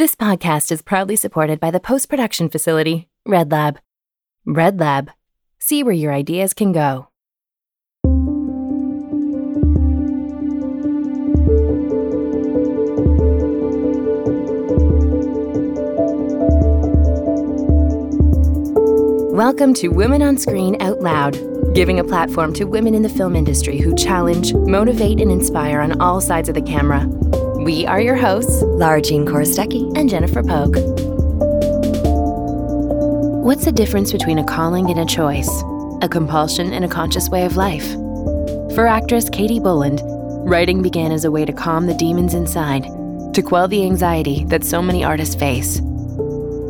This podcast is proudly supported by the post production facility, Red Lab. Red Lab. See where your ideas can go. Welcome to Women on Screen Out Loud, giving a platform to women in the film industry who challenge, motivate, and inspire on all sides of the camera. We are your hosts, Lara Jean Korostecki and Jennifer Pogue. What's the difference between a calling and a choice? A compulsion and a conscious way of life? For actress Katie Boland, writing began as a way to calm the demons inside, to quell the anxiety that so many artists face.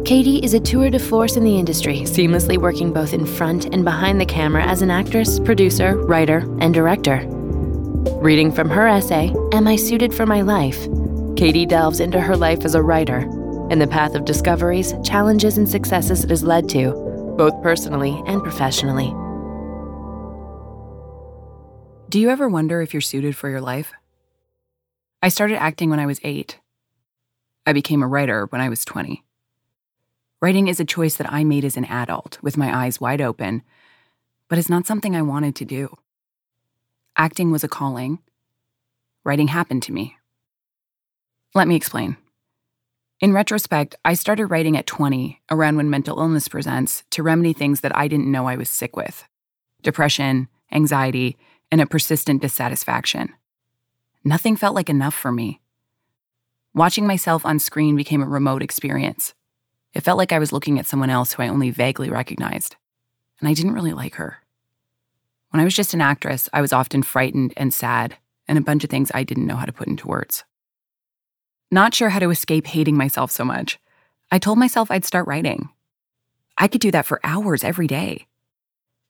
Katie is a tour de force in the industry, seamlessly working both in front and behind the camera as an actress, producer, writer, and director. Reading from her essay, Am I Suited for My Life? Katie delves into her life as a writer and the path of discoveries, challenges, and successes it has led to, both personally and professionally. Do you ever wonder if you're suited for your life? I started acting when I was eight. I became a writer when I was 20. Writing is a choice that I made as an adult, with my eyes wide open, but it's not something I wanted to do. Acting was a calling. Writing happened to me. Let me explain. In retrospect, I started writing at 20, around when mental illness presents, to remedy things that I didn't know I was sick with depression, anxiety, and a persistent dissatisfaction. Nothing felt like enough for me. Watching myself on screen became a remote experience. It felt like I was looking at someone else who I only vaguely recognized, and I didn't really like her. When I was just an actress, I was often frightened and sad, and a bunch of things I didn't know how to put into words. Not sure how to escape hating myself so much, I told myself I'd start writing. I could do that for hours every day.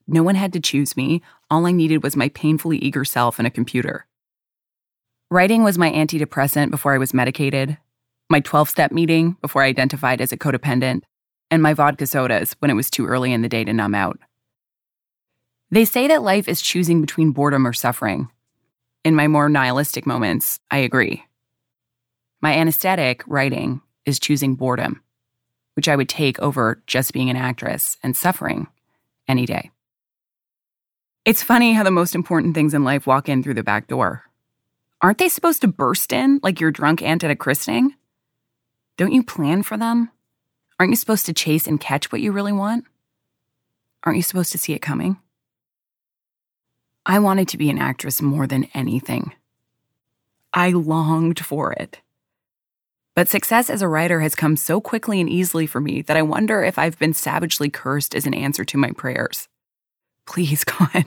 No one had to choose me, all I needed was my painfully eager self and a computer. Writing was my antidepressant before I was medicated, my 12 step meeting before I identified as a codependent, and my vodka sodas when it was too early in the day to numb out. They say that life is choosing between boredom or suffering. In my more nihilistic moments, I agree. My anesthetic, writing, is choosing boredom, which I would take over just being an actress and suffering any day. It's funny how the most important things in life walk in through the back door. Aren't they supposed to burst in like your drunk aunt at a christening? Don't you plan for them? Aren't you supposed to chase and catch what you really want? Aren't you supposed to see it coming? I wanted to be an actress more than anything. I longed for it. But success as a writer has come so quickly and easily for me that I wonder if I've been savagely cursed as an answer to my prayers. Please, God,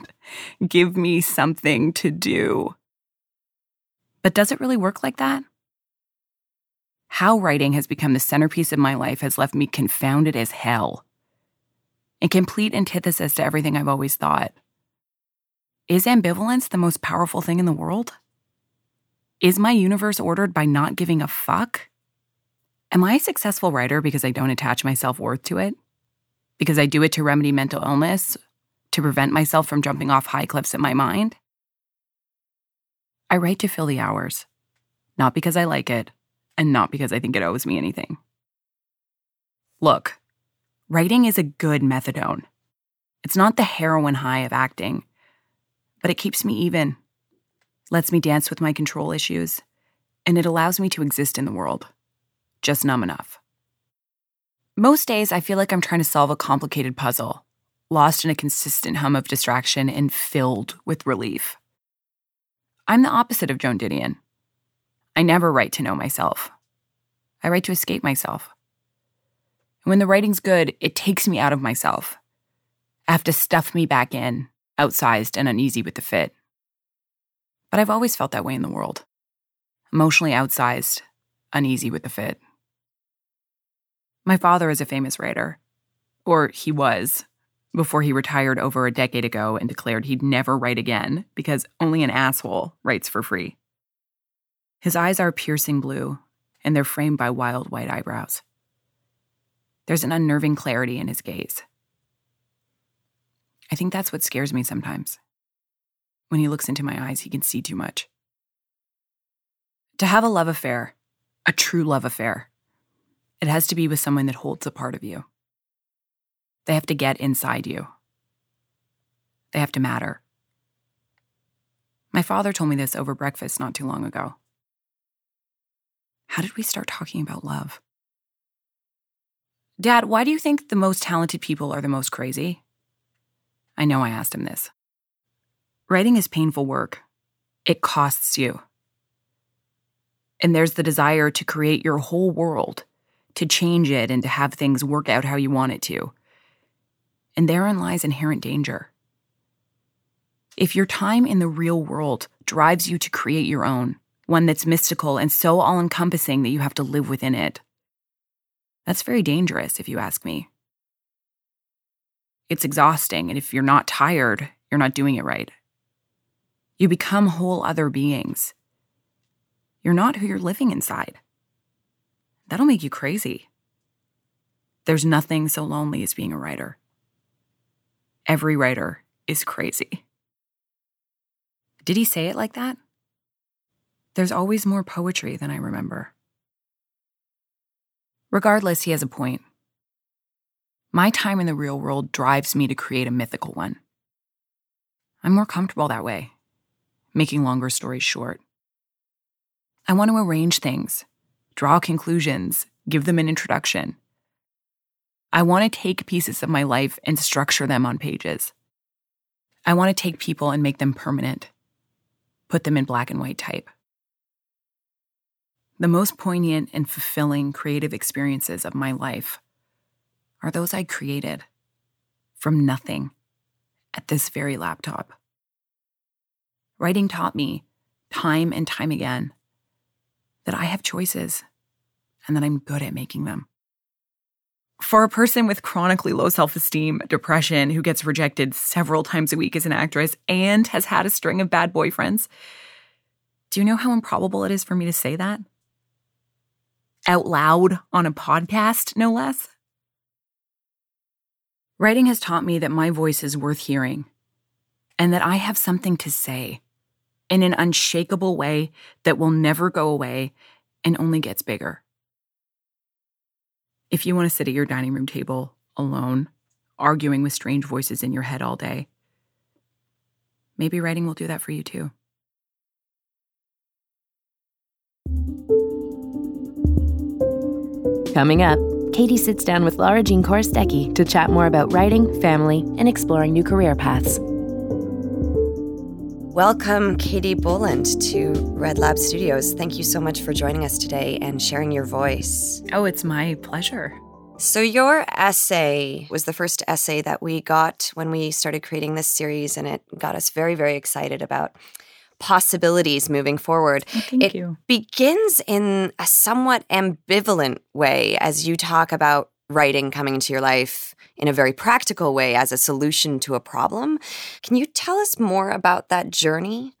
give me something to do. But does it really work like that? How writing has become the centerpiece of my life has left me confounded as hell. In complete antithesis to everything I've always thought. Is ambivalence the most powerful thing in the world? Is my universe ordered by not giving a fuck? Am I a successful writer because I don't attach my self worth to it? Because I do it to remedy mental illness? To prevent myself from jumping off high cliffs in my mind? I write to fill the hours, not because I like it, and not because I think it owes me anything. Look, writing is a good methadone. It's not the heroin high of acting, but it keeps me even, lets me dance with my control issues, and it allows me to exist in the world, just numb enough. Most days, I feel like I'm trying to solve a complicated puzzle, lost in a consistent hum of distraction and filled with relief. I'm the opposite of Joan Didion. I never write to know myself. I write to escape myself. And when the writing's good, it takes me out of myself. I have to stuff me back in, outsized and uneasy with the fit. But I've always felt that way in the world emotionally outsized, uneasy with the fit. My father is a famous writer, or he was, before he retired over a decade ago and declared he'd never write again because only an asshole writes for free. His eyes are piercing blue, and they're framed by wild white eyebrows. There's an unnerving clarity in his gaze. I think that's what scares me sometimes. When he looks into my eyes, he can see too much. To have a love affair, a true love affair, it has to be with someone that holds a part of you. They have to get inside you. They have to matter. My father told me this over breakfast not too long ago. How did we start talking about love? Dad, why do you think the most talented people are the most crazy? I know I asked him this. Writing is painful work, it costs you. And there's the desire to create your whole world, to change it, and to have things work out how you want it to. And therein lies inherent danger. If your time in the real world drives you to create your own, one that's mystical and so all encompassing that you have to live within it, that's very dangerous, if you ask me. It's exhausting, and if you're not tired, you're not doing it right. You become whole other beings. You're not who you're living inside. That'll make you crazy. There's nothing so lonely as being a writer. Every writer is crazy. Did he say it like that? There's always more poetry than I remember. Regardless, he has a point. My time in the real world drives me to create a mythical one. I'm more comfortable that way, making longer stories short. I want to arrange things, draw conclusions, give them an introduction. I want to take pieces of my life and structure them on pages. I want to take people and make them permanent put them in black and white type. The most poignant and fulfilling creative experiences of my life are those I created from nothing at this very laptop. Writing taught me, time and time again, that I have choices and that I'm good at making them. For a person with chronically low self esteem, depression, who gets rejected several times a week as an actress and has had a string of bad boyfriends, do you know how improbable it is for me to say that? Out loud on a podcast, no less? Writing has taught me that my voice is worth hearing and that I have something to say in an unshakable way that will never go away and only gets bigger. If you want to sit at your dining room table alone, arguing with strange voices in your head all day, maybe writing will do that for you too. Coming up, Katie sits down with Lara Jean Korostecki to chat more about writing, family, and exploring new career paths. Welcome, Katie Boland, to Red Lab Studios. Thank you so much for joining us today and sharing your voice. Oh, it's my pleasure. So, your essay was the first essay that we got when we started creating this series, and it got us very, very excited about possibilities moving forward. Oh, thank it you. begins in a somewhat ambivalent way as you talk about writing coming into your life in a very practical way as a solution to a problem. Can you tell us more about that journey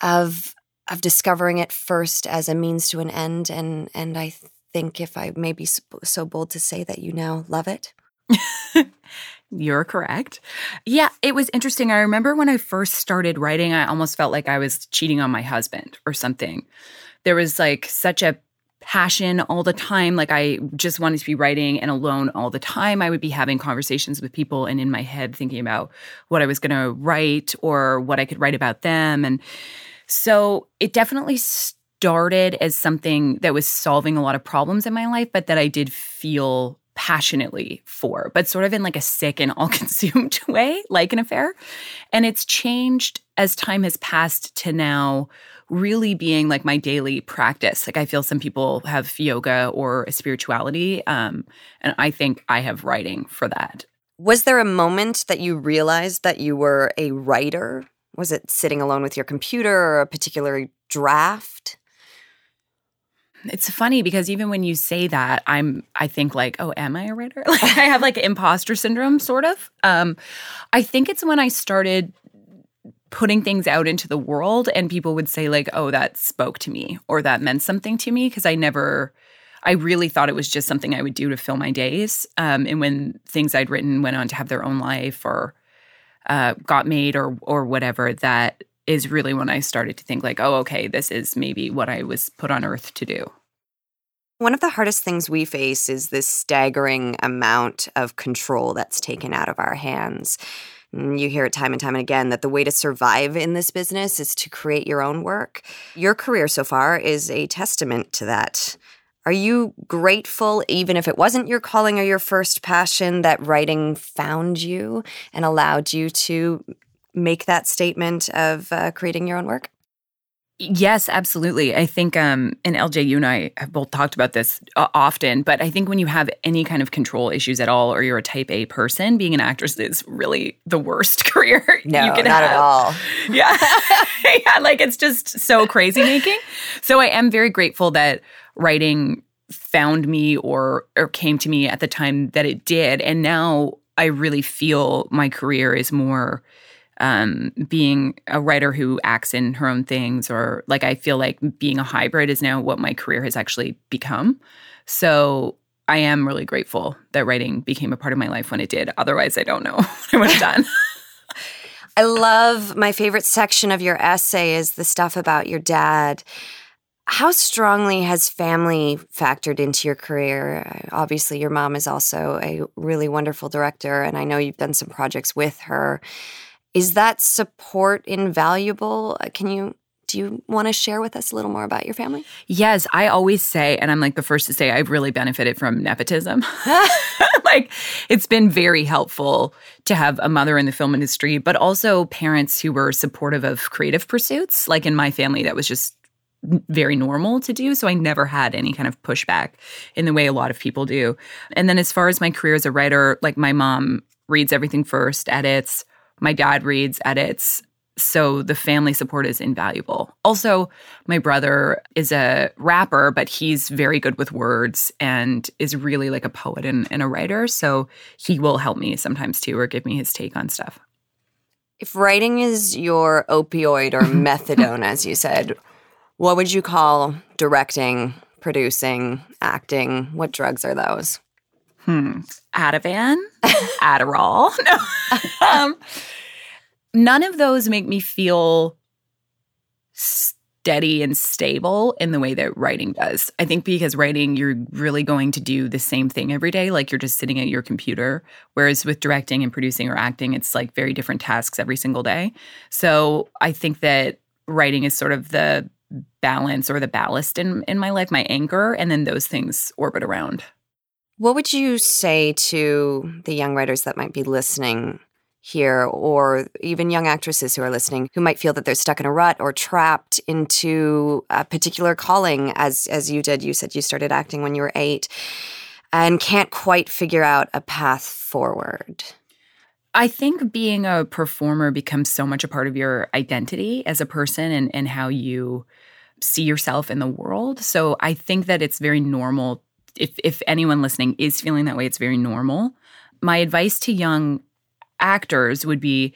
of of discovering it first as a means to an end and and I think if I may be so bold to say that you now love it? You're correct. Yeah, it was interesting. I remember when I first started writing, I almost felt like I was cheating on my husband or something. There was like such a passion all the time. Like I just wanted to be writing and alone all the time. I would be having conversations with people and in my head thinking about what I was going to write or what I could write about them. And so it definitely started as something that was solving a lot of problems in my life, but that I did feel passionately for, but sort of in like a sick and all consumed way, like an affair. And it's changed as time has passed to now really being like my daily practice. Like I feel some people have yoga or spirituality. Um, and I think I have writing for that. Was there a moment that you realized that you were a writer? Was it sitting alone with your computer or a particular draft? It's funny because even when you say that, I'm I think like, oh, am I a writer? Like I have like imposter syndrome, sort of. Um, I think it's when I started putting things out into the world and people would say like oh that spoke to me or that meant something to me because i never i really thought it was just something i would do to fill my days um, and when things i'd written went on to have their own life or uh, got made or or whatever that is really when i started to think like oh okay this is maybe what i was put on earth to do One of the hardest things we face is this staggering amount of control that's taken out of our hands. Mm, you hear it time and time and again that the way to survive in this business is to create your own work. Your career so far is a testament to that. Are you grateful, even if it wasn't your calling or your first passion, that writing found you and allowed you to make that statement of uh, creating your own work? Yes, absolutely. I think, um, and LJ, you and I have both talked about this uh, often, but I think when you have any kind of control issues at all, or you're a type A person, being an actress is really the worst career no, you can not have. at all. Yeah. yeah. Like it's just so crazy making. So I am very grateful that writing found me or or came to me at the time that it did. And now I really feel my career is more um, being a writer who acts in her own things, or like I feel like being a hybrid is now what my career has actually become. So I am really grateful that writing became a part of my life when it did. Otherwise, I don't know what I would have done. I love my favorite section of your essay is the stuff about your dad. How strongly has family factored into your career? Obviously, your mom is also a really wonderful director, and I know you've done some projects with her. Is that support invaluable? Uh, can you do you want to share with us a little more about your family? Yes, I always say, and I'm like the first to say, I've really benefited from nepotism. like, it's been very helpful to have a mother in the film industry, but also parents who were supportive of creative pursuits. Like in my family, that was just very normal to do. So I never had any kind of pushback in the way a lot of people do. And then as far as my career as a writer, like my mom reads everything first, edits, my dad reads, edits. So the family support is invaluable. Also, my brother is a rapper, but he's very good with words and is really like a poet and, and a writer. So he will help me sometimes too or give me his take on stuff. If writing is your opioid or methadone, as you said, what would you call directing, producing, acting? What drugs are those? Hmm. Ativan, Adderall. No. um, none of those make me feel steady and stable in the way that writing does. I think because writing, you're really going to do the same thing every day, like you're just sitting at your computer. Whereas with directing and producing or acting, it's like very different tasks every single day. So I think that writing is sort of the balance or the ballast in, in my life, my anchor, and then those things orbit around. What would you say to the young writers that might be listening here, or even young actresses who are listening who might feel that they're stuck in a rut or trapped into a particular calling, as as you did? You said you started acting when you were eight, and can't quite figure out a path forward. I think being a performer becomes so much a part of your identity as a person and, and how you see yourself in the world. So I think that it's very normal if if anyone listening is feeling that way, it's very normal. My advice to young actors would be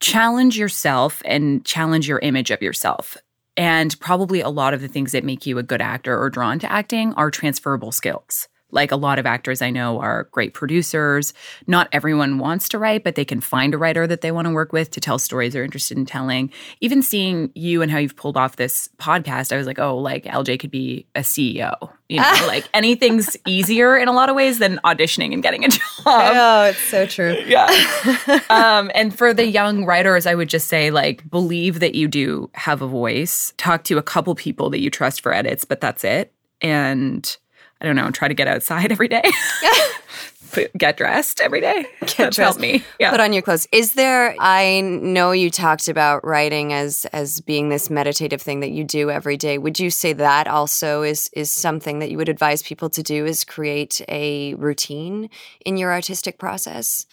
challenge yourself and challenge your image of yourself. And probably a lot of the things that make you a good actor or drawn to acting are transferable skills. Like a lot of actors I know are great producers. Not everyone wants to write, but they can find a writer that they want to work with to tell stories they're interested in telling. Even seeing you and how you've pulled off this podcast, I was like, oh, like LJ could be a CEO. You know, like anything's easier in a lot of ways than auditioning and getting a job. Oh, it's so true. Yeah. um, and for the young writers, I would just say, like, believe that you do have a voice. Talk to a couple people that you trust for edits, but that's it. And I don't know, try to get outside every day. get dressed every day. Get dressed. me. Yeah. Put on your clothes. Is there I know you talked about writing as as being this meditative thing that you do every day. Would you say that also is is something that you would advise people to do is create a routine in your artistic process?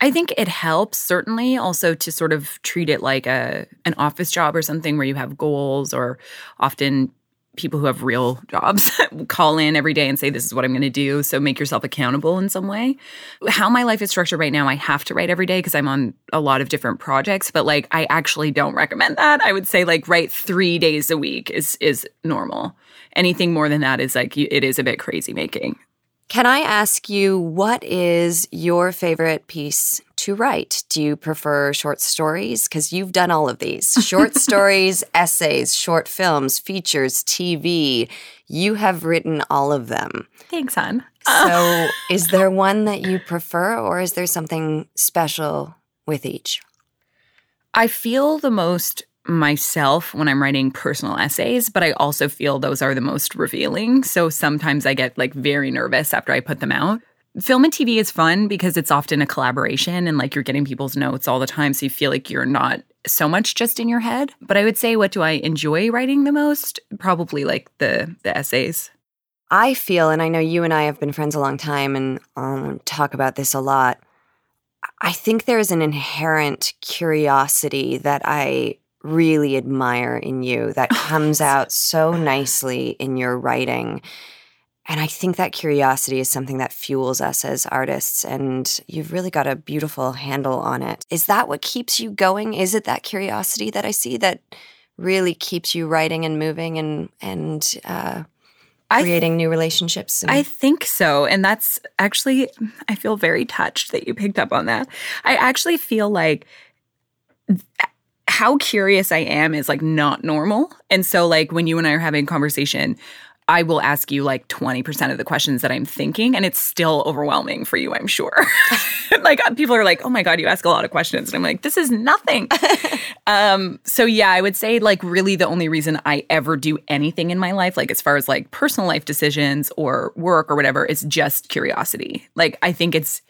I think it helps certainly also to sort of treat it like a an office job or something where you have goals or often people who have real jobs call in every day and say this is what i'm going to do. So make yourself accountable in some way. How my life is structured right now i have to write every day because i'm on a lot of different projects but like i actually don't recommend that. I would say like write three days a week is is normal. Anything more than that is like it is a bit crazy making. Can i ask you what is your favorite piece to write? Do you prefer short stories? Because you've done all of these short stories, essays, short films, features, TV. You have written all of them. Thanks, hon. So, is there one that you prefer, or is there something special with each? I feel the most myself when I'm writing personal essays, but I also feel those are the most revealing. So sometimes I get like very nervous after I put them out. Film and TV is fun because it's often a collaboration and like you're getting people's notes all the time. So you feel like you're not so much just in your head. But I would say, what do I enjoy writing the most? Probably like the the essays. I feel, and I know you and I have been friends a long time and um, talk about this a lot. I think there's an inherent curiosity that I really admire in you that comes out so nicely in your writing. And I think that curiosity is something that fuels us as artists. And you've really got a beautiful handle on it. Is that what keeps you going? Is it that curiosity that I see that really keeps you writing and moving and, and, uh, creating th- new relationships? And- I think so. And that's actually, I feel very touched that you picked up on that. I actually feel like how curious I am is like not normal. And so, like, when you and I are having a conversation, I will ask you like 20% of the questions that I'm thinking, and it's still overwhelming for you, I'm sure. like, people are like, oh my God, you ask a lot of questions. And I'm like, this is nothing. um, so, yeah, I would say, like, really the only reason I ever do anything in my life, like, as far as like personal life decisions or work or whatever, is just curiosity. Like, I think it's,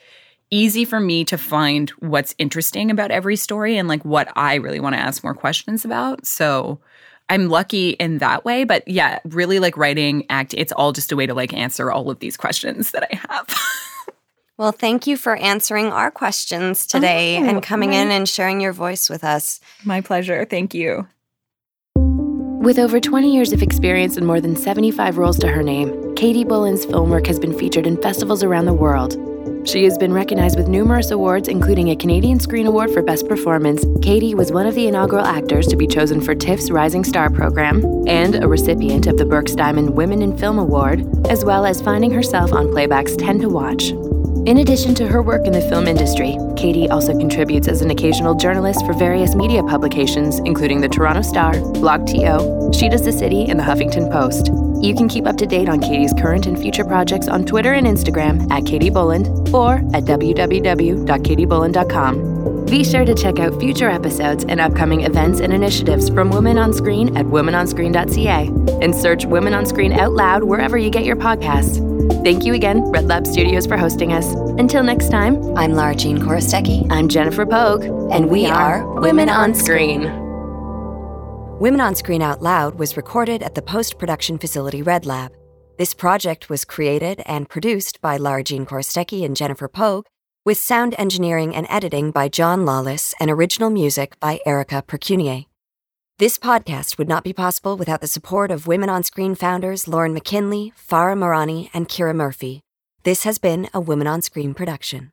easy for me to find what's interesting about every story and like what I really want to ask more questions about. So I'm lucky in that way. But yeah, really like writing, act, it's all just a way to like answer all of these questions that I have. well, thank you for answering our questions today oh, and coming my, in and sharing your voice with us. My pleasure. Thank you. With over 20 years of experience and more than 75 roles to her name, Katie Boland's film work has been featured in festivals around the world she has been recognized with numerous awards, including a Canadian Screen Award for Best Performance. Katie was one of the inaugural actors to be chosen for TIFF's Rising Star program and a recipient of the Birks Diamond Women in Film Award, as well as finding herself on Playback's 10 to Watch. In addition to her work in the film industry, Katie also contributes as an occasional journalist for various media publications, including the Toronto Star, Blog TO, She Does the City, and the Huffington Post. You can keep up to date on Katie's current and future projects on Twitter and Instagram at Katie Boland or at www.katieboland.com. Be sure to check out future episodes and upcoming events and initiatives from Women on Screen at womenonscreen.ca and search Women on Screen out loud wherever you get your podcasts. Thank you again, Red Lab Studios, for hosting us. Until next time, I'm Lara Jean Korostecki. I'm Jennifer Pogue, and we are Women on Screen. Women on Screen Out Loud was recorded at the post production facility Red Lab. This project was created and produced by Lara Jean Korostecki and Jennifer Pogue, with sound engineering and editing by John Lawless and original music by Erica Percunier. This podcast would not be possible without the support of Women on Screen founders Lauren McKinley, Farah Marani, and Kira Murphy. This has been a Women on Screen production.